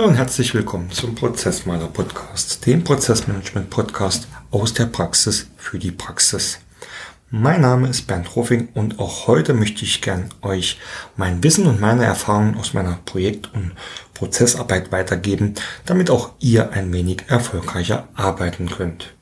Hallo und herzlich willkommen zum Prozessmaler Podcast, dem Prozessmanagement Podcast aus der Praxis für die Praxis. Mein Name ist Bernd Ruffing und auch heute möchte ich gern euch mein Wissen und meine Erfahrungen aus meiner Projekt- und Prozessarbeit weitergeben, damit auch ihr ein wenig erfolgreicher arbeiten könnt.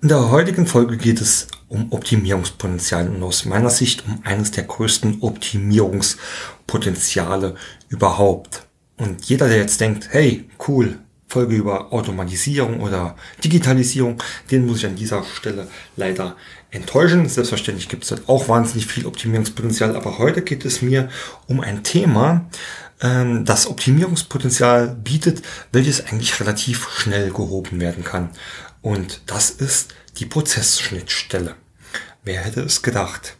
In der heutigen Folge geht es um Optimierungspotenzial und aus meiner Sicht um eines der größten Optimierungspotenziale überhaupt. Und jeder, der jetzt denkt, hey, cool, Folge über Automatisierung oder Digitalisierung, den muss ich an dieser Stelle leider enttäuschen. Selbstverständlich gibt es dort auch wahnsinnig viel Optimierungspotenzial, aber heute geht es mir um ein Thema, ähm, das Optimierungspotenzial bietet, welches eigentlich relativ schnell gehoben werden kann. Und das ist die Prozessschnittstelle. Wer hätte es gedacht?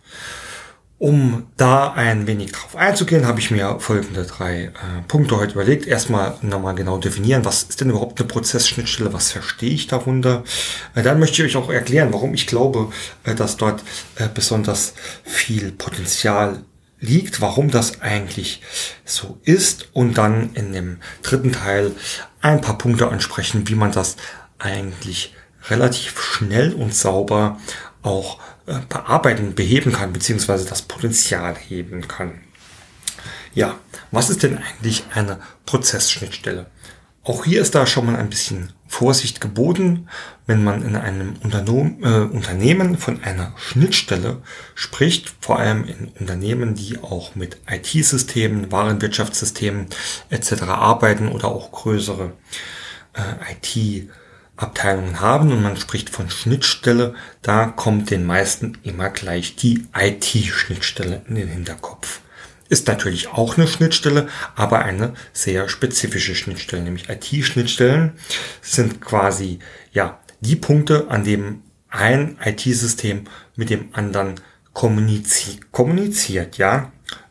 Um da ein wenig drauf einzugehen, habe ich mir folgende drei äh, Punkte heute überlegt. Erstmal nochmal genau definieren, was ist denn überhaupt eine Prozessschnittstelle, was verstehe ich darunter. Äh, dann möchte ich euch auch erklären, warum ich glaube, äh, dass dort äh, besonders viel Potenzial liegt, warum das eigentlich so ist und dann in dem dritten Teil ein paar Punkte ansprechen, wie man das eigentlich relativ schnell und sauber auch bearbeiten, beheben kann, beziehungsweise das Potenzial heben kann. Ja, was ist denn eigentlich eine Prozessschnittstelle? Auch hier ist da schon mal ein bisschen Vorsicht geboten, wenn man in einem Unternehmen, äh, Unternehmen von einer Schnittstelle spricht, vor allem in Unternehmen, die auch mit IT-Systemen, Warenwirtschaftssystemen etc. arbeiten oder auch größere äh, IT- Abteilungen haben und man spricht von Schnittstelle, da kommt den meisten immer gleich die IT-Schnittstelle in den Hinterkopf. Ist natürlich auch eine Schnittstelle, aber eine sehr spezifische Schnittstelle, nämlich IT-Schnittstellen sind quasi, ja, die Punkte, an dem ein IT-System mit dem anderen kommuniziert, kommuniziert, ja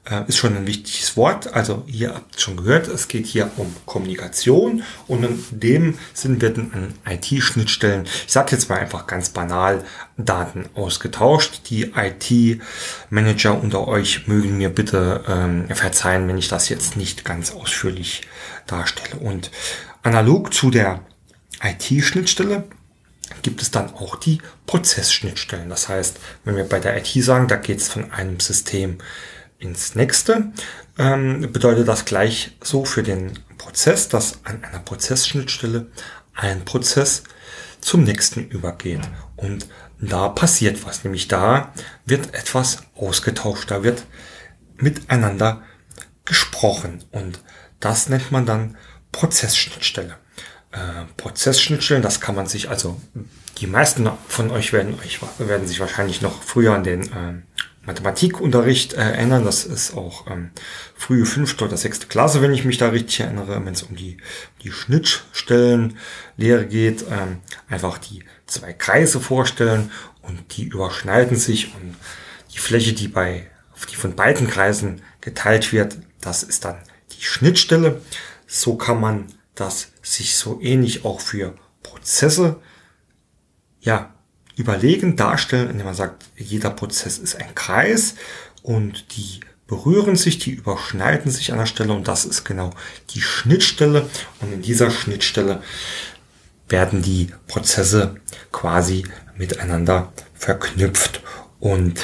äh, ist schon ein wichtiges Wort. Also ihr habt schon gehört, es geht hier um Kommunikation und in dem Sinn werden an IT-Schnittstellen, ich sage jetzt mal einfach ganz banal, Daten ausgetauscht. Die IT-Manager unter euch mögen mir bitte ähm, verzeihen, wenn ich das jetzt nicht ganz ausführlich darstelle. Und analog zu der IT-Schnittstelle gibt es dann auch die Prozessschnittstellen. Das heißt, wenn wir bei der IT sagen, da geht es von einem System ins nächste, ähm, bedeutet das gleich so für den Prozess, dass an einer Prozessschnittstelle ein Prozess zum nächsten übergeht. Und da passiert was, nämlich da wird etwas ausgetauscht, da wird miteinander gesprochen und das nennt man dann Prozessschnittstelle. Äh, Prozessschnittstellen, das kann man sich also, die meisten von euch werden, euch, werden sich wahrscheinlich noch früher an den äh, Mathematikunterricht äh, erinnern. Das ist auch ähm, frühe fünfte oder sechste Klasse, wenn ich mich da richtig erinnere, wenn es um die, die Schnittstellenlehre geht. Ähm, einfach die zwei Kreise vorstellen und die überschneiden sich und die Fläche, die bei, die von beiden Kreisen geteilt wird, das ist dann die Schnittstelle. So kann man das sich so ähnlich auch für Prozesse ja, überlegen darstellen, indem man sagt, jeder Prozess ist ein Kreis und die berühren sich, die überschneiden sich an der Stelle und das ist genau die Schnittstelle und in dieser Schnittstelle werden die Prozesse quasi miteinander verknüpft und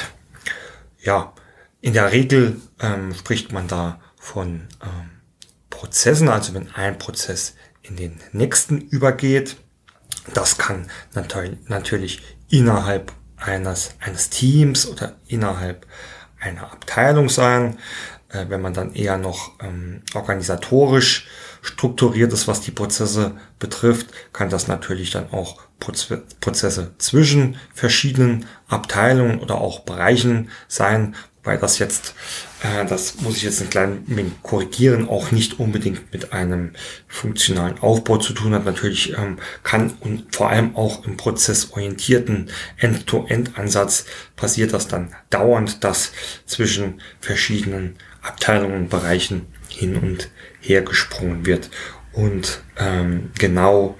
ja, in der Regel ähm, spricht man da von ähm, Prozessen, also wenn ein Prozess in den nächsten übergeht. Das kann natürlich innerhalb eines, eines Teams oder innerhalb einer Abteilung sein. Äh, wenn man dann eher noch ähm, organisatorisch strukturiert ist, was die Prozesse betrifft, kann das natürlich dann auch Prozesse zwischen verschiedenen Abteilungen oder auch Bereichen sein, weil das jetzt, äh, das muss ich jetzt ein klein wenig korrigieren, auch nicht unbedingt mit einem funktionalen Aufbau zu tun hat. Natürlich ähm, kann und vor allem auch im prozessorientierten End-to-End-Ansatz passiert das dann dauernd, dass zwischen verschiedenen Abteilungen und Bereichen hin und her gesprungen wird. Und ähm, genau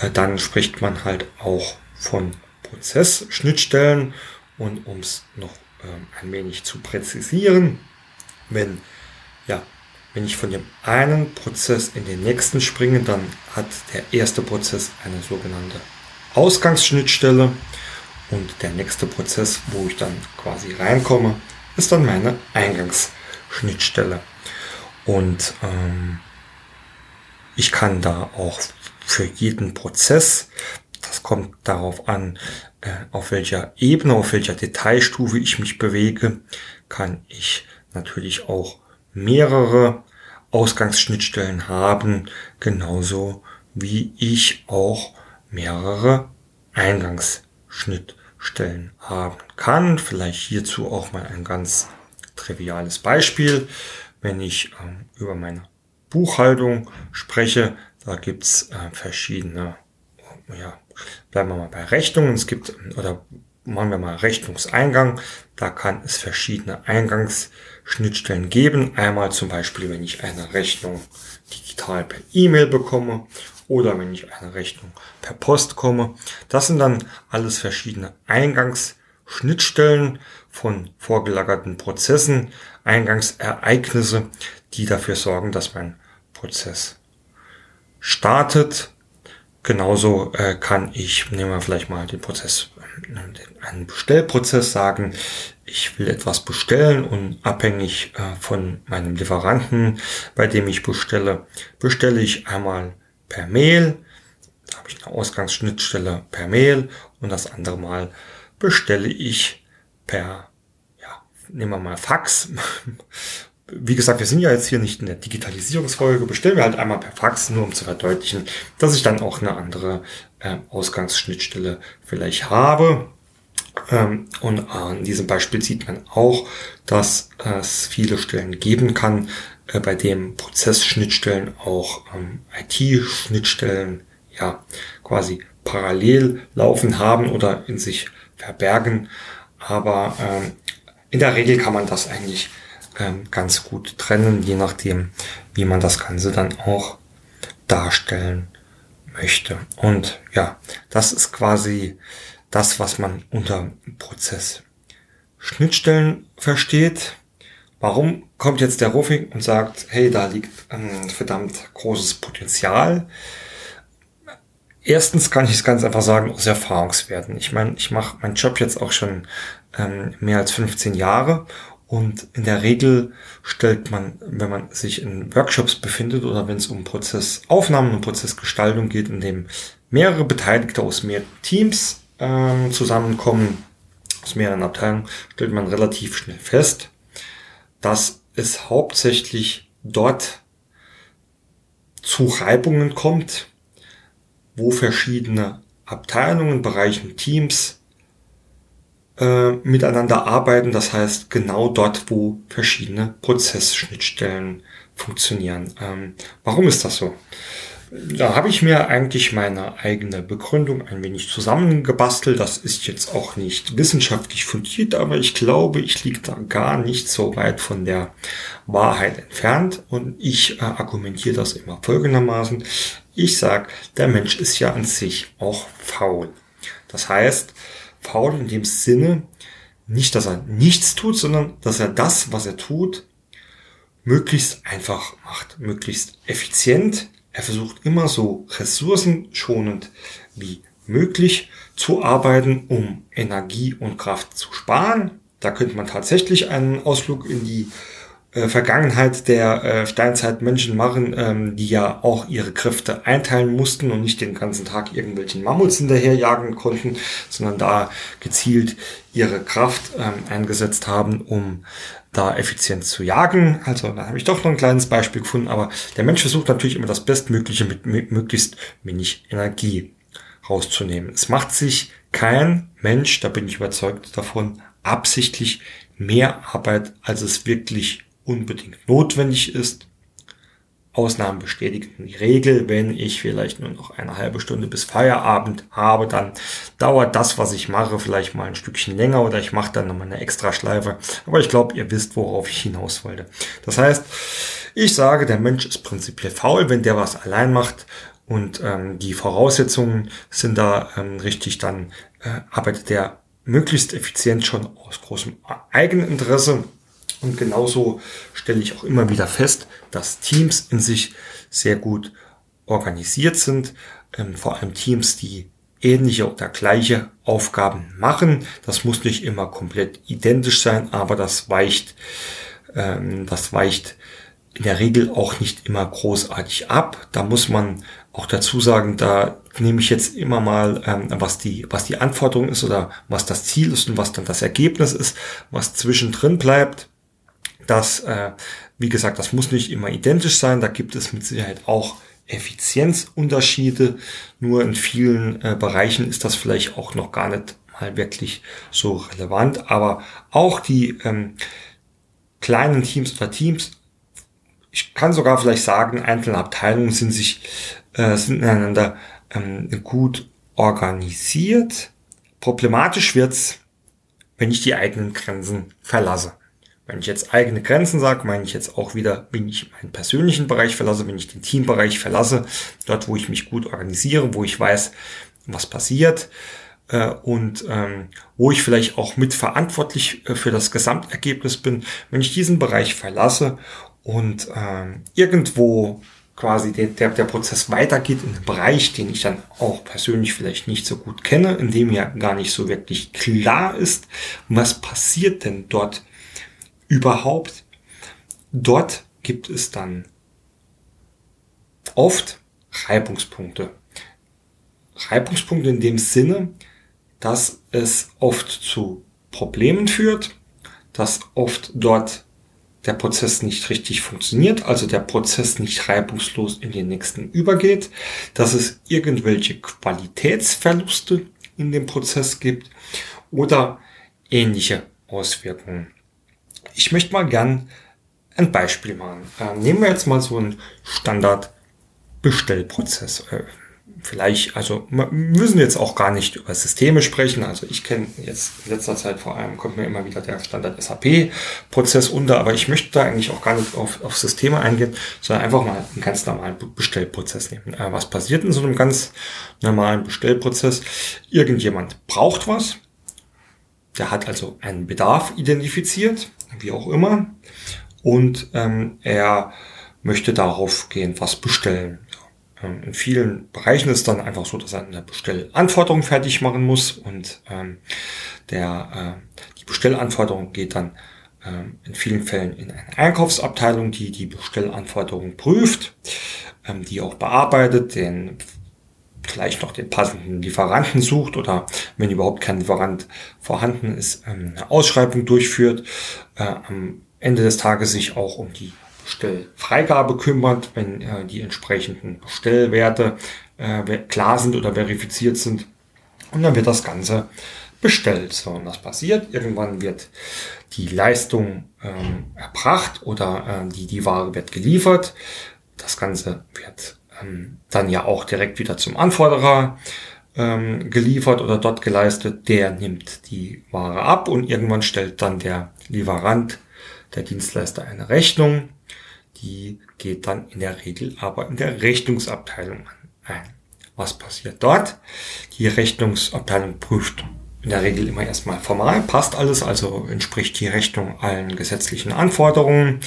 äh, dann spricht man halt auch von Prozessschnittstellen und um es noch ähm, ein wenig zu präzisieren. Wenn, ja, wenn ich von dem einen Prozess in den nächsten springe, dann hat der erste Prozess eine sogenannte Ausgangsschnittstelle und der nächste Prozess, wo ich dann quasi reinkomme, ist dann meine Eingangsschnittstelle. Und ähm, ich kann da auch für jeden Prozess, das kommt darauf an, äh, auf welcher Ebene, auf welcher Detailstufe ich mich bewege, kann ich natürlich auch mehrere Ausgangsschnittstellen haben, genauso wie ich auch mehrere Eingangsschnittstellen haben kann. Vielleicht hierzu auch mal ein ganz triviales Beispiel. Wenn ich ähm, über meine Buchhaltung spreche, da gibt's äh, verschiedene, ja, bleiben wir mal bei Rechnungen. Es gibt, oder machen wir mal Rechnungseingang. Da kann es verschiedene Eingangsschnittstellen geben. Einmal zum Beispiel, wenn ich eine Rechnung digital per E-Mail bekomme oder wenn ich eine Rechnung per Post komme. Das sind dann alles verschiedene Eingangsschnittstellen von vorgelagerten Prozessen, Eingangsereignisse, die dafür sorgen, dass mein Prozess startet. Genauso äh, kann ich, nehmen wir vielleicht mal den Prozess, äh, einen Bestellprozess sagen, ich will etwas bestellen und abhängig äh, von meinem Lieferanten, bei dem ich bestelle, bestelle ich einmal per Mail. Da habe ich eine Ausgangsschnittstelle per Mail und das andere Mal bestelle ich per, nehmen wir mal Fax. Wie gesagt, wir sind ja jetzt hier nicht in der Digitalisierungsfolge, bestellen wir halt einmal per Fax, nur um zu verdeutlichen, dass ich dann auch eine andere äh, Ausgangsschnittstelle vielleicht habe. Ähm, und an diesem Beispiel sieht man auch, dass es viele Stellen geben kann, äh, bei dem Prozessschnittstellen auch ähm, IT-Schnittstellen ja quasi parallel laufen haben oder in sich verbergen. Aber ähm, in der Regel kann man das eigentlich ähm, ganz gut trennen, je nachdem, wie man das Ganze dann auch darstellen möchte. Und ja, das ist quasi das, was man unter Prozess Schnittstellen versteht. Warum kommt jetzt der Rufing und sagt, hey, da liegt ein verdammt großes Potenzial? Erstens kann ich es ganz einfach sagen, aus Erfahrungswerten. Ich meine, ich mache meinen Job jetzt auch schon ähm, mehr als 15 Jahre. Und in der Regel stellt man, wenn man sich in Workshops befindet oder wenn es um Prozessaufnahmen und Prozessgestaltung geht, in dem mehrere Beteiligte aus mehreren Teams ähm, zusammenkommen, aus mehreren Abteilungen, stellt man relativ schnell fest, dass es hauptsächlich dort zu Reibungen kommt, wo verschiedene Abteilungen, Bereichen, Teams äh, miteinander arbeiten. Das heißt, genau dort, wo verschiedene Prozessschnittstellen funktionieren. Ähm, warum ist das so? Da habe ich mir eigentlich meine eigene Begründung ein wenig zusammengebastelt. Das ist jetzt auch nicht wissenschaftlich fundiert, aber ich glaube, ich liege da gar nicht so weit von der Wahrheit entfernt. Und ich äh, argumentiere das immer folgendermaßen. Ich sage, der Mensch ist ja an sich auch faul. Das heißt, faul in dem Sinne, nicht, dass er nichts tut, sondern dass er das, was er tut, möglichst einfach macht, möglichst effizient, er versucht immer so ressourcenschonend wie möglich zu arbeiten, um Energie und Kraft zu sparen. Da könnte man tatsächlich einen Ausflug in die äh, Vergangenheit der äh, Steinzeitmenschen machen, ähm, die ja auch ihre Kräfte einteilen mussten und nicht den ganzen Tag irgendwelchen Mammuts hinterherjagen konnten, sondern da gezielt ihre Kraft ähm, eingesetzt haben, um da effizient zu jagen. Also da habe ich doch noch ein kleines Beispiel gefunden, aber der Mensch versucht natürlich immer das Bestmögliche mit möglichst wenig Energie rauszunehmen. Es macht sich kein Mensch, da bin ich überzeugt davon, absichtlich mehr Arbeit, als es wirklich unbedingt notwendig ist. Ausnahmen bestätigen die Regel. Wenn ich vielleicht nur noch eine halbe Stunde bis Feierabend habe, dann dauert das, was ich mache, vielleicht mal ein Stückchen länger oder ich mache dann nochmal eine extra Schleife. Aber ich glaube, ihr wisst, worauf ich hinaus wollte. Das heißt, ich sage, der Mensch ist prinzipiell faul, wenn der was allein macht und ähm, die Voraussetzungen sind da ähm, richtig, dann äh, arbeitet der möglichst effizient schon aus großem Eigeninteresse Und genauso stelle ich auch immer wieder fest, dass Teams in sich sehr gut organisiert sind, ähm, vor allem Teams, die ähnliche oder gleiche Aufgaben machen. Das muss nicht immer komplett identisch sein, aber das weicht, ähm, das weicht in der Regel auch nicht immer großartig ab. Da muss man auch dazu sagen, da nehme ich jetzt immer mal, ähm, was die, was die Anforderung ist oder was das Ziel ist und was dann das Ergebnis ist, was zwischendrin bleibt. Das, äh, wie gesagt, das muss nicht immer identisch sein. Da gibt es mit Sicherheit auch Effizienzunterschiede. Nur in vielen äh, Bereichen ist das vielleicht auch noch gar nicht mal wirklich so relevant. Aber auch die ähm, kleinen Teams oder Teams, ich kann sogar vielleicht sagen, einzelne Abteilungen sind sich äh, sind ineinander ähm, gut organisiert. Problematisch wird's, wenn ich die eigenen Grenzen verlasse. Wenn ich jetzt eigene Grenzen sage, meine ich jetzt auch wieder, wenn ich meinen persönlichen Bereich verlasse, wenn ich den Teambereich verlasse, dort, wo ich mich gut organisiere, wo ich weiß, was passiert äh, und ähm, wo ich vielleicht auch mitverantwortlich äh, für das Gesamtergebnis bin, wenn ich diesen Bereich verlasse und ähm, irgendwo quasi der, der, der Prozess weitergeht in einem Bereich, den ich dann auch persönlich vielleicht nicht so gut kenne, in dem ja gar nicht so wirklich klar ist, was passiert denn dort überhaupt. Dort gibt es dann oft Reibungspunkte. Reibungspunkte in dem Sinne, dass es oft zu Problemen führt, dass oft dort der Prozess nicht richtig funktioniert, also der Prozess nicht reibungslos in den nächsten übergeht, dass es irgendwelche Qualitätsverluste in dem Prozess gibt oder ähnliche Auswirkungen. Ich möchte mal gern ein Beispiel machen. Äh, nehmen wir jetzt mal so einen Standard-Bestellprozess. Äh, vielleicht, also wir müssen jetzt auch gar nicht über Systeme sprechen. Also ich kenne jetzt in letzter Zeit vor allem, kommt mir immer wieder der Standard SAP-Prozess unter, aber ich möchte da eigentlich auch gar nicht auf, auf Systeme eingehen, sondern einfach mal einen ganz normalen Bestellprozess nehmen. Äh, was passiert in so einem ganz normalen Bestellprozess? Irgendjemand braucht was, der hat also einen Bedarf identifiziert, wie auch immer, und ähm, er möchte darauf gehen, was bestellen. Ähm, in vielen Bereichen ist dann einfach so, dass er eine Bestellanforderung fertig machen muss und ähm, der, äh, die Bestellanforderung geht dann ähm, in vielen Fällen in eine Einkaufsabteilung, die die Bestellanforderung prüft, ähm, die auch bearbeitet, den vielleicht noch den passenden Lieferanten sucht oder wenn überhaupt kein Lieferant vorhanden ist, ähm, eine Ausschreibung durchführt, äh, am Ende des Tages sich auch um die Bestellfreigabe kümmert, wenn äh, die entsprechenden Bestellwerte äh, klar sind oder verifiziert sind. Und dann wird das Ganze bestellt. So, und das passiert. Irgendwann wird die Leistung ähm, erbracht oder äh, die, die Ware wird geliefert. Das Ganze wird ähm, dann ja auch direkt wieder zum Anforderer ähm, geliefert oder dort geleistet. Der nimmt die Ware ab und irgendwann stellt dann der Lieferant, der Dienstleister eine Rechnung. Die geht dann in der Regel aber in der Rechnungsabteilung ein. Was passiert dort? Die Rechnungsabteilung prüft in der Regel immer erstmal formal, passt alles, also entspricht die Rechnung allen gesetzlichen Anforderungen,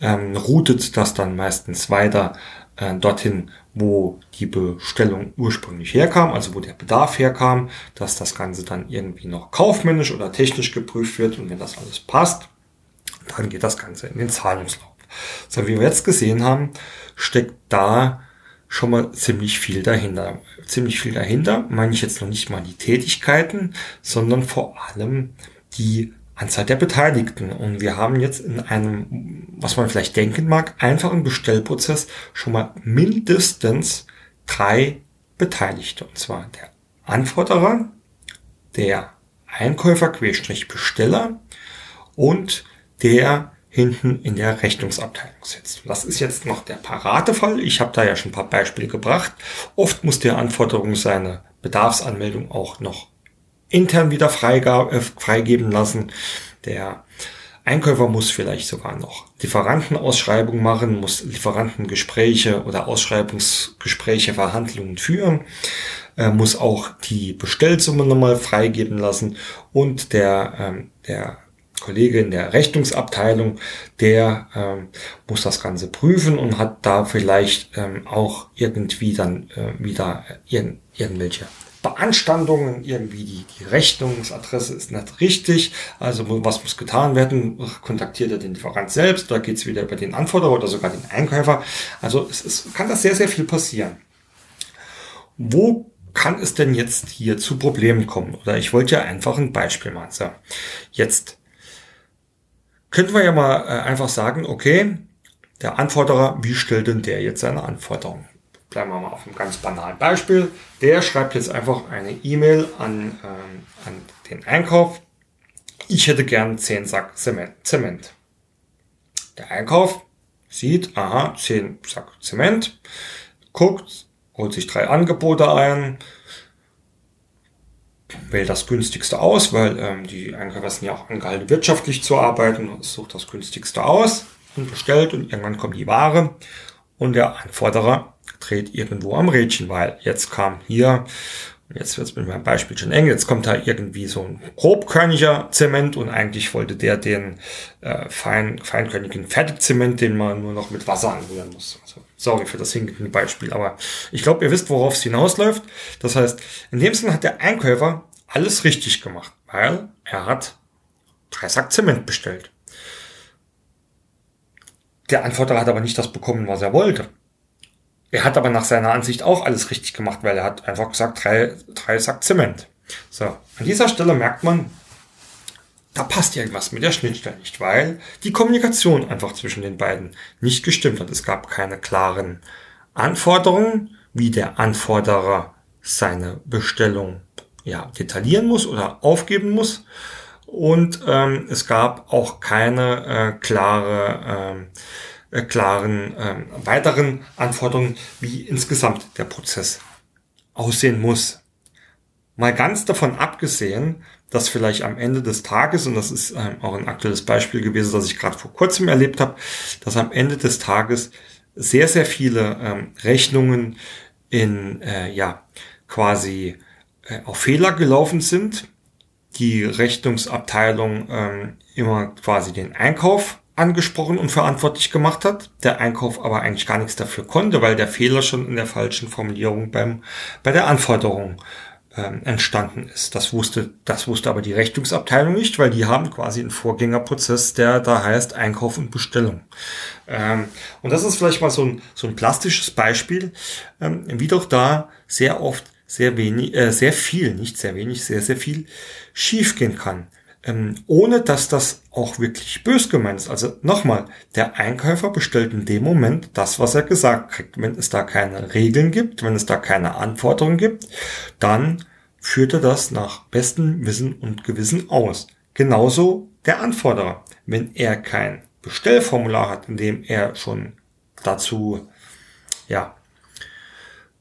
ähm, routet das dann meistens weiter äh, dorthin, wo die Bestellung ursprünglich herkam, also wo der Bedarf herkam, dass das Ganze dann irgendwie noch kaufmännisch oder technisch geprüft wird und wenn das alles passt, dann geht das Ganze in den Zahlungslauf. So wie wir jetzt gesehen haben, steckt da schon mal ziemlich viel dahinter. Ziemlich viel dahinter meine ich jetzt noch nicht mal die Tätigkeiten, sondern vor allem die Anzahl der Beteiligten. Und wir haben jetzt in einem, was man vielleicht denken mag, einfachen Bestellprozess schon mal mindestens drei Beteiligte. Und zwar der Anforderer, der Einkäufer, Querstrich Besteller und der hinten in der Rechnungsabteilung sitzt. Das ist jetzt noch der Paradefall. Ich habe da ja schon ein paar Beispiele gebracht. Oft muss der Anforderung seine Bedarfsanmeldung auch noch intern wieder äh, freigeben lassen. Der Einkäufer muss vielleicht sogar noch Lieferantenausschreibungen machen, muss Lieferantengespräche oder Ausschreibungsgespräche, Verhandlungen führen, äh, muss auch die Bestellsumme nochmal freigeben lassen und der, ähm, der Kollege in der Rechnungsabteilung, der ähm, muss das Ganze prüfen und hat da vielleicht ähm, auch irgendwie dann äh, wieder ir irgendwelche Beanstandungen, irgendwie die, die Rechnungsadresse ist nicht richtig, also was muss getan werden, kontaktiert er den Lieferant selbst, da geht es wieder über den Anforderer oder sogar den Einkäufer. Also es, es kann das sehr, sehr viel passieren. Wo kann es denn jetzt hier zu Problemen kommen? Oder ich wollte ja einfach ein Beispiel machen. So, jetzt könnten wir ja mal äh, einfach sagen, okay, der Anforderer, wie stellt denn der jetzt seine Anforderungen? Bleiben wir mal auf einem ganz banalen Beispiel. Der schreibt jetzt einfach eine E-Mail an, ähm, an den Einkauf. Ich hätte gern 10 Sack Zement. Der Einkauf sieht, aha, 10 Sack Zement, guckt, holt sich drei Angebote ein, wählt das günstigste aus, weil ähm, die Einkäufer sind ja auch angehalten, wirtschaftlich zu arbeiten, sucht das günstigste aus und bestellt und irgendwann kommt die Ware und der Anforderer dreht irgendwo am Rädchen, weil jetzt kam hier, jetzt wird es mit meinem Beispiel schon eng, jetzt kommt da irgendwie so ein grobkörniger Zement und eigentlich wollte der den äh, fein, feinkörnigen Fertigzement, den man nur noch mit Wasser anrühren muss. Also, sorry für das hinkende Beispiel, aber ich glaube, ihr wisst, worauf es hinausläuft. Das heißt, in dem Sinne hat der Einkäufer alles richtig gemacht, weil er hat drei Sack Zement bestellt. Der Anforderer hat aber nicht das bekommen, was er wollte. Er hat aber nach seiner Ansicht auch alles richtig gemacht, weil er hat einfach gesagt, drei, drei Sack Zement. So, an dieser Stelle merkt man, da passt irgendwas mit der Schnittstelle nicht, weil die Kommunikation einfach zwischen den beiden nicht gestimmt hat. Es gab keine klaren Anforderungen, wie der Anforderer seine Bestellung ja, detaillieren muss oder aufgeben muss. Und ähm, es gab auch keine äh, klare ähm, äh, klaren äh, weiteren Anforderungen, wie insgesamt der Prozess aussehen muss. Mal ganz davon abgesehen, dass vielleicht am Ende des Tages, und das ist ähm, auch ein aktuelles Beispiel gewesen, das ich gerade vor kurzem erlebt habe, dass am Ende des Tages sehr, sehr viele ähm, Rechnungen in, äh, ja, quasi äh, auf Fehler gelaufen sind. Die Rechnungsabteilung ähm, immer quasi den Einkauf angesprochen und verantwortlich gemacht hat, der Einkauf aber eigentlich gar nichts dafür konnte, weil der Fehler schon in der falschen Formulierung beim, bei der Anforderung ähm, entstanden ist. Das wusste, das wusste aber die Rechnungsabteilung nicht, weil die haben quasi einen Vorgängerprozess, der da heißt Einkauf und Bestellung. Ähm, und das ist vielleicht mal so ein, so ein plastisches Beispiel, ähm, wie doch da sehr oft sehr wenig, äh, sehr viel, nicht sehr wenig, sehr, sehr viel schiefgehen kann ähm, ohne dass das auch wirklich bös gemeint ist. Also nochmal, der Einkäufer bestellt in dem Moment das, was er gesagt kriegt. Wenn es da keine Regeln gibt, wenn es da keine Anforderungen gibt, dann führt er das nach bestem Wissen und Gewissen aus. Genauso der Anforderer. Wenn er kein Bestellformular hat, in dem er schon dazu ja,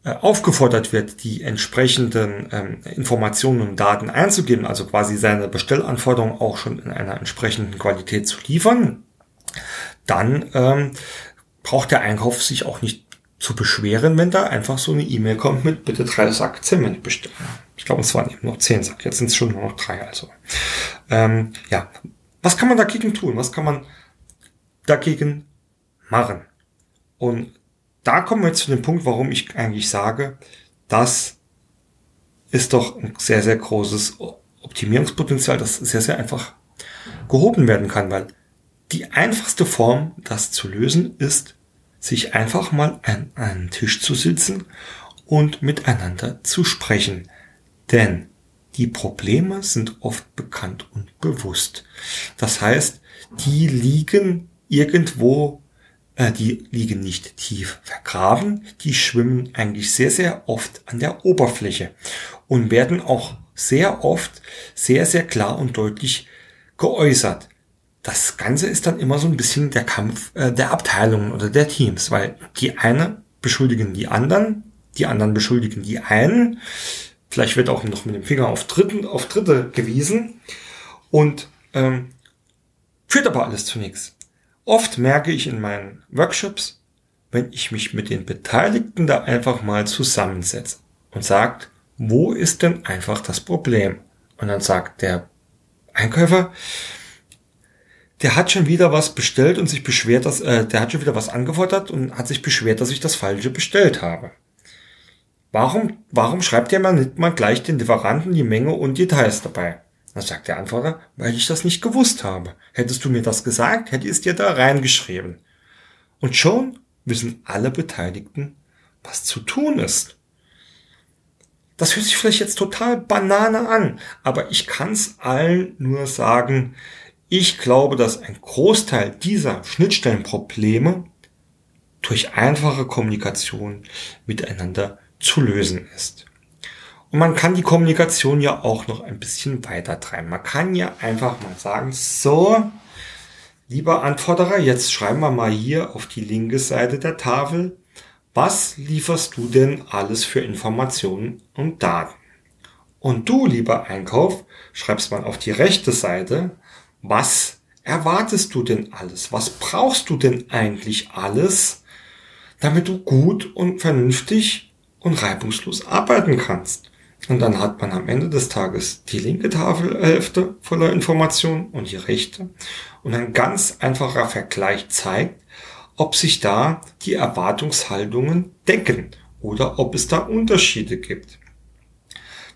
aufgefordert wird, die entsprechenden ähm, Informationen und Daten einzugeben, also quasi seine Bestellanforderungen auch schon in einer entsprechenden Qualität zu liefern, dann ähm, braucht der Einkauf sich auch nicht zu beschweren, wenn da einfach so eine E-Mail kommt mit bitte drei Sack Zement bestellen. Ich glaube, es waren eben noch zehn Sack, jetzt sind es schon nur noch drei. Also ähm, ja, was kann man dagegen tun? Was kann man dagegen machen? Und da kommen wir jetzt zu dem Punkt, warum ich eigentlich sage, das ist doch ein sehr, sehr großes Optimierungspotenzial, das sehr, sehr einfach gehoben werden kann, weil die einfachste Form, das zu lösen, ist, sich einfach mal an einen Tisch zu sitzen und miteinander zu sprechen. Denn die Probleme sind oft bekannt und bewusst. Das heißt, die liegen irgendwo die liegen nicht tief vergraben, die schwimmen eigentlich sehr, sehr oft an der Oberfläche und werden auch sehr oft sehr, sehr klar und deutlich geäußert. Das Ganze ist dann immer so ein bisschen der Kampf äh, der Abteilungen oder der Teams, weil die eine beschuldigen die anderen, die anderen beschuldigen die einen, vielleicht wird auch noch mit dem Finger auf Dritten, auf Dritte gewiesen und ähm, führt aber alles zu nichts. Oft merke ich in meinen Workshops, wenn ich mich mit den Beteiligten da einfach mal zusammensetze und sagt, wo ist denn einfach das Problem? Und dann sagt der Einkäufer, der hat schon wieder was bestellt und sich beschwert, dass äh, der hat schon wieder was angefordert und hat sich beschwert, dass ich das falsche bestellt habe. Warum, warum schreibt ihr mal nicht mal gleich den Lieferanten die Menge und Details dabei? Dann sagt der Anforderer, weil ich das nicht gewusst habe. Hättest du mir das gesagt, hätte ich es dir da reingeschrieben. Und schon wissen alle Beteiligten, was zu tun ist. Das hört sich vielleicht jetzt total banane an, aber ich kann es allen nur sagen, ich glaube, dass ein Großteil dieser Schnittstellenprobleme durch einfache Kommunikation miteinander zu lösen ist. Und man kann die Kommunikation ja auch noch ein bisschen weiter treiben. Man kann ja einfach mal sagen, so, lieber Anforderer, jetzt schreiben wir mal hier auf die linke Seite der Tafel, was lieferst du denn alles für Informationen und Daten? Und du, lieber Einkauf, schreibst mal auf die rechte Seite, was erwartest du denn alles? Was brauchst du denn eigentlich alles, damit du gut und vernünftig und reibungslos arbeiten kannst? Und dann hat man am Ende des Tages die linke Tafelhälfte voller Informationen und die rechte. Und ein ganz einfacher Vergleich zeigt, ob sich da die Erwartungshaltungen decken oder ob es da Unterschiede gibt.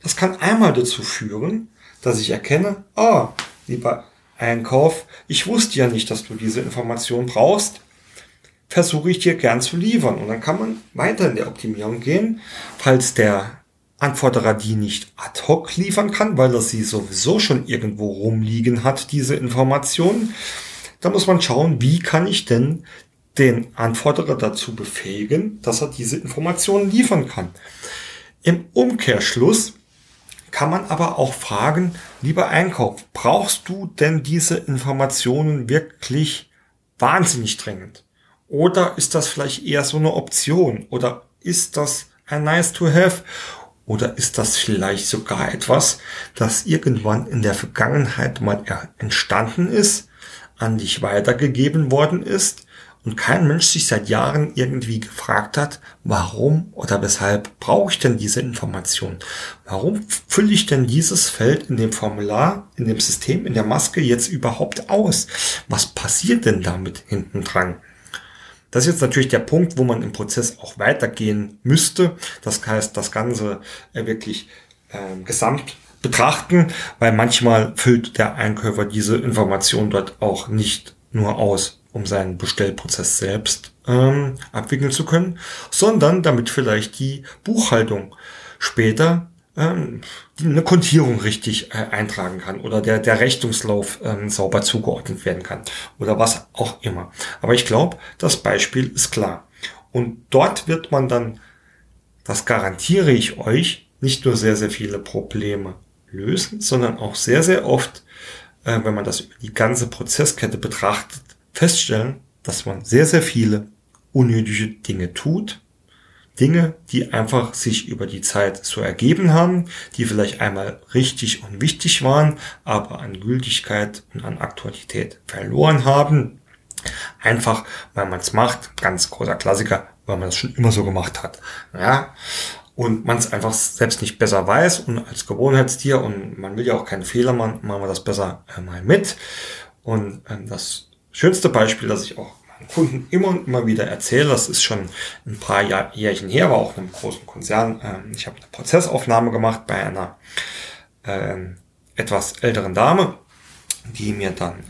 Das kann einmal dazu führen, dass ich erkenne, ah, lieber Einkauf, ich wusste ja nicht, dass du diese Information brauchst, versuche ich dir gern zu liefern. Und dann kann man weiter in der Optimierung gehen, falls der Anforderer die nicht ad hoc liefern kann, weil er sie sowieso schon irgendwo rumliegen hat, diese Informationen. Da muss man schauen, wie kann ich denn den Anforderer dazu befähigen, dass er diese Informationen liefern kann. Im Umkehrschluss kann man aber auch fragen, lieber Einkauf, brauchst du denn diese Informationen wirklich wahnsinnig dringend? Oder ist das vielleicht eher so eine Option? Oder ist das ein nice to have? Oder ist das vielleicht sogar etwas, das irgendwann in der Vergangenheit mal entstanden ist, an dich weitergegeben worden ist und kein Mensch sich seit Jahren irgendwie gefragt hat, warum oder weshalb brauche ich denn diese Information? Warum fülle ich denn dieses Feld in dem Formular, in dem System, in der Maske jetzt überhaupt aus? Was passiert denn damit hinten dran? Das ist jetzt natürlich der Punkt, wo man im Prozess auch weitergehen müsste. Das heißt, das Ganze äh, wirklich äh, gesamt betrachten, weil manchmal füllt der Einkäufer diese Information dort auch nicht nur aus, um seinen Bestellprozess selbst ähm, abwickeln zu können, sondern damit vielleicht die Buchhaltung später ähm, eine Kontierung richtig äh, eintragen kann oder der, der Rechnungslauf ähm, sauber zugeordnet werden kann oder was auch immer. Aber ich glaube, das Beispiel ist klar. Und dort wird man dann, das garantiere ich euch, nicht nur sehr, sehr viele Probleme lösen, sondern auch sehr, sehr oft, äh, wenn man das über die ganze Prozesskette betrachtet, feststellen, dass man sehr, sehr viele unnötige Dinge tut, Dinge, die einfach sich über die Zeit so ergeben haben, die vielleicht einmal richtig und wichtig waren, aber an Gültigkeit und an Aktualität verloren haben. Einfach, weil man es macht, ganz großer Klassiker, weil man es schon immer so gemacht hat. Ja, und man es einfach selbst nicht besser weiß und als Gewohnheitstier und man will ja auch keine Fehler machen, machen wir das besser äh, mal mit. Und ähm, das schönste Beispiel, das ich auch Kunden immer und immer wieder erzähle, das ist schon ein paar Jahr, Jährchen her, war auch in einem großen Konzern. Ähm, ich habe eine Prozessaufnahme gemacht bei einer äh, etwas älteren Dame, die mir dann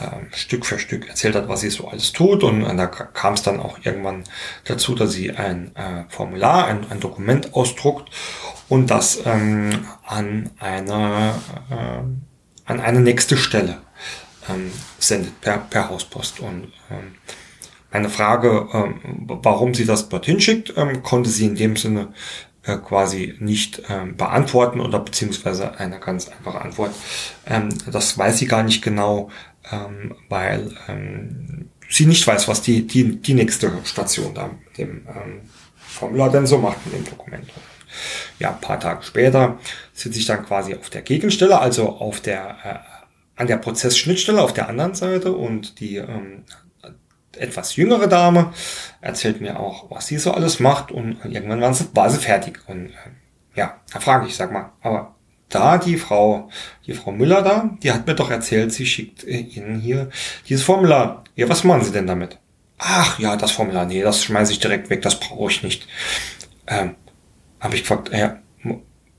äh, Stück für Stück erzählt hat, was sie so alles tut. Und äh, da kam es dann auch irgendwann dazu, dass sie ein äh, Formular, ein, ein Dokument ausdruckt und das ähm, an eine äh, an eine nächste Stelle ähm, sendet per, per Hauspost. Und ähm, eine Frage, ähm, warum sie das dorthin schickt, ähm, konnte sie in dem Sinne äh, quasi nicht ähm, beantworten oder beziehungsweise eine ganz einfache Antwort. Ähm, das weiß sie gar nicht genau, ähm, weil ähm, sie nicht weiß, was die, die, die nächste Station da mit dem ähm, Formular denn so macht mit dem Dokument. Ja, ein paar Tage später sitze ich dann quasi auf der Gegenstelle, also auf der äh, an der Prozessschnittstelle auf der anderen Seite und die ähm, etwas jüngere Dame erzählt mir auch, was sie so alles macht und irgendwann war sie, war sie fertig. Und äh, ja, da frage ich, sag mal, aber da die Frau, die Frau Müller da, die hat mir doch erzählt, sie schickt äh, Ihnen hier dieses Formular. Ja, was machen Sie denn damit? Ach ja, das Formular, nee, das schmeiße ich direkt weg, das brauche ich nicht. Ähm, habe ich gefragt, ja,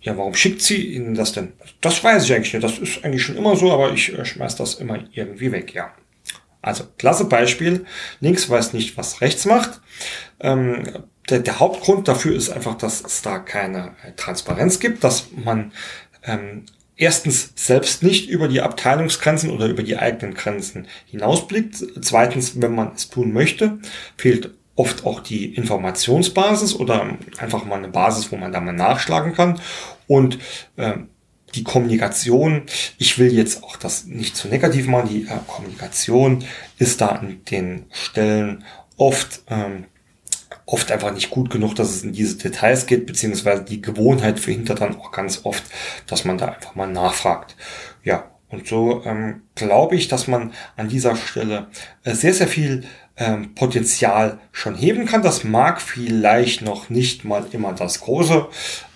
ja, warum schickt sie Ihnen das denn? Das weiß ich eigentlich nicht. Das ist eigentlich schon immer so, aber ich äh, schmeiß das immer irgendwie weg, ja. Also, klasse Beispiel. Links weiß nicht, was rechts macht. Ähm, der, der Hauptgrund dafür ist einfach, dass es da keine äh, Transparenz gibt, dass man ähm, erstens selbst nicht über die Abteilungsgrenzen oder über die eigenen Grenzen hinausblickt. Zweitens, wenn man es tun möchte, fehlt oft auch die Informationsbasis oder einfach mal eine Basis, wo man da mal nachschlagen kann. Und äh, die Kommunikation, ich will jetzt auch das nicht zu negativ machen, die äh, Kommunikation ist da an den Stellen oft ähm, oft einfach nicht gut genug, dass es in diese Details geht, beziehungsweise die Gewohnheit verhindert dann auch ganz oft, dass man da einfach mal nachfragt. Ja, und so ähm, glaube ich, dass man an dieser Stelle äh, sehr, sehr viel ähm, Potenzial schon heben kann. Das mag vielleicht noch nicht mal immer das große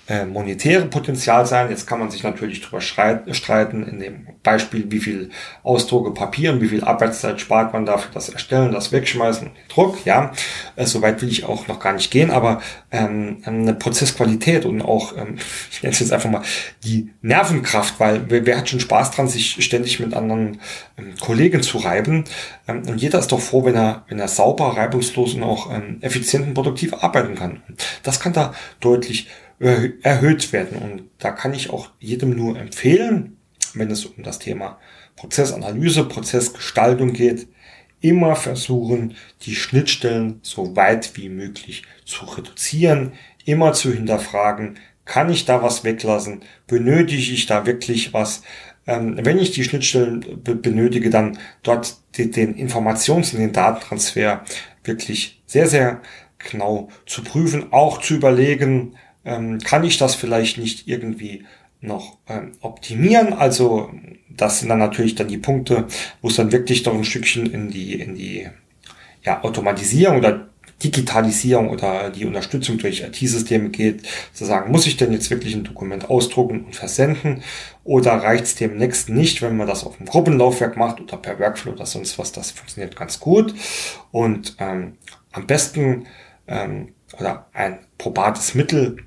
äh, monetäre Potenzial sein. Jetzt kann man sich natürlich darüber streiten, in dem Beispiel, wie viel Ausdrucke Papier und wie viel Arbeitszeit spart man dafür das Erstellen, das Wegschmeißen Druck. Ja, äh, soweit will ich auch noch gar nicht gehen, aber ähm, eine Prozessqualität und auch, ähm, ich nenne es jetzt einfach mal, die Nervenkraft, weil wer, wer hat schon Spaß dran, sich ständig mit anderen ähm, Kollegen zu reiben? Ähm, und jeder ist doch froh, wenn er, wenn er sauber, reibungslos und auch ähm, effizient und produktiv arbeiten kann. Das kann da deutlich erhöht werden. Und da kann ich auch jedem nur empfehlen, wenn es um das Thema Prozessanalyse, Prozessgestaltung geht, immer versuchen, die Schnittstellen so weit wie möglich zu reduzieren, immer zu hinterfragen, kann ich da was weglassen, benötige ich da wirklich was, ähm, wenn ich die Schnittstellen benötige, dann dort den Informations- und den Datentransfer wirklich sehr, sehr genau zu prüfen, auch zu überlegen, ähm, kann ich das vielleicht nicht irgendwie noch ähm, optimieren. Also das sind dann natürlich dann die Punkte, wo es dann wirklich noch ein Stückchen in die, in die ja, Automatisierung oder Digitalisierung oder die Unterstützung durch IT-Systeme geht, zu sagen, muss ich denn jetzt wirklich ein Dokument ausdrucken und versenden? Oder reicht es dem nächsten nicht, wenn man das auf dem Gruppenlaufwerk macht oder per Workflow oder sonst was, das funktioniert ganz gut. Und ähm, am besten ähm, oder ein probates Mittel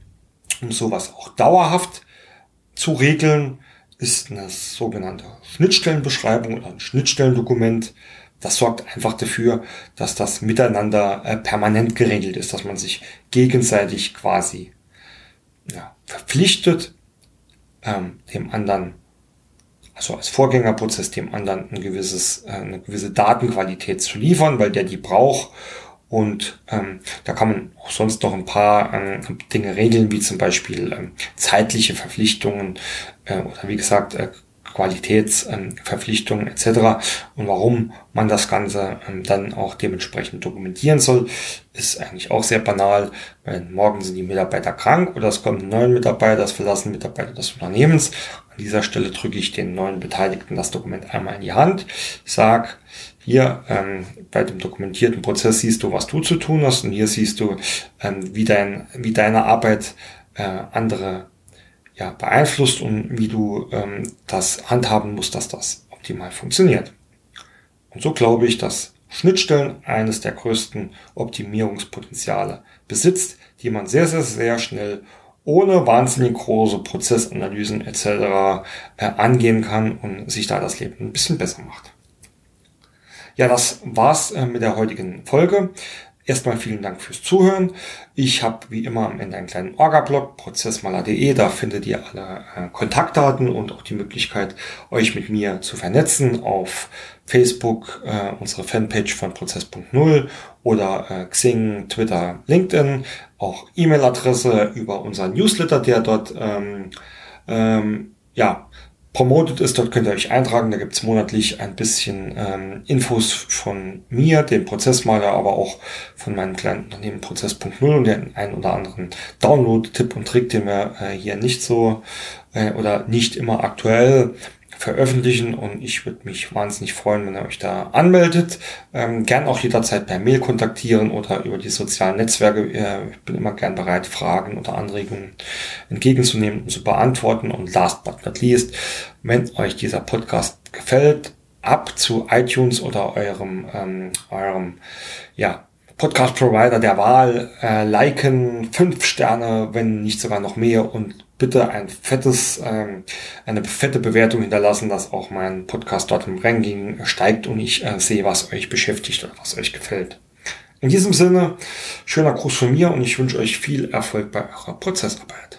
um sowas auch dauerhaft zu regeln, ist eine sogenannte Schnittstellenbeschreibung oder ein Schnittstellendokument. Das sorgt einfach dafür, dass das miteinander äh, permanent geregelt ist, dass man sich gegenseitig quasi ja, verpflichtet, ähm, dem anderen, also als Vorgängerprozess dem anderen ein gewisses, äh, eine gewisse Datenqualität zu liefern, weil der die braucht und ähm, da kann man auch sonst noch ein paar ähm, Dinge regeln, wie zum Beispiel ähm, zeitliche Verpflichtungen äh, oder wie gesagt äh, Qualitätsverpflichtungen ähm, etc. Und warum man das Ganze ähm, dann auch dementsprechend dokumentieren soll, ist eigentlich auch sehr banal, weil morgen sind die Mitarbeiter krank oder es kommt ein neuer Mitarbeiter, das verlassen Mitarbeiter des Unternehmens. An dieser Stelle drücke ich den neuen Beteiligten das Dokument einmal in die Hand, sag hier ähm, bei dem dokumentierten Prozess siehst du, was du zu tun hast und hier siehst du, ähm, wie, dein, wie deine Arbeit äh, andere ja, beeinflusst und wie du ähm, das handhaben musst, dass das optimal funktioniert. Und so glaube ich, dass Schnittstellen eines der größten Optimierungspotenziale besitzt, die man sehr, sehr, sehr schnell ohne wahnsinnig große Prozessanalysen etc. Äh, angehen kann und sich da das Leben ein bisschen besser macht. Ja, das war's äh, mit der heutigen Folge. Erstmal vielen Dank fürs Zuhören. Ich habe wie immer am Ende einen kleinen Orga-Blog, prozessmaler.de. Da findet ihr alle äh, Kontaktdaten und auch die Möglichkeit, euch mit mir zu vernetzen auf Facebook, äh, unsere Fanpage von Prozess.0 oder Xing, Twitter, LinkedIn, auch E-Mail-Adresse über unseren Newsletter, der dort ähm, ähm, ja, promotet ist. Dort könnt ihr euch eintragen. Da gibt's monatlich ein bisschen ähm, Infos von mir, dem Prozessmaler, aber auch von meinem kleinen Unternehmen Prozess.0 und den einen oder anderen Download-Tipp und Trick, den wir äh, hier nicht so äh, oder nicht immer aktuell veröffentlichen und ich würde mich wahnsinnig freuen, wenn ihr euch da anmeldet. Ähm, gern auch jederzeit per Mail kontaktieren oder über die sozialen Netzwerke. Äh, ich bin immer gern bereit, Fragen oder Anregungen entgegenzunehmen und zu beantworten. Und last but not least, wenn euch dieser Podcast gefällt, ab zu iTunes oder eurem, ähm, eurem ja, Podcast-Provider der Wahl, äh, liken, fünf Sterne, wenn nicht sogar noch mehr und bitte ein fettes, ähm, eine fette Bewertung hinterlassen, dass auch mein Podcast dort im Ranking steigt und ich äh, sehe, was euch beschäftigt oder was euch gefällt. In diesem Sinne, schöner Gruß von mir und ich wünsche euch viel Erfolg bei eurer Prozessarbeit.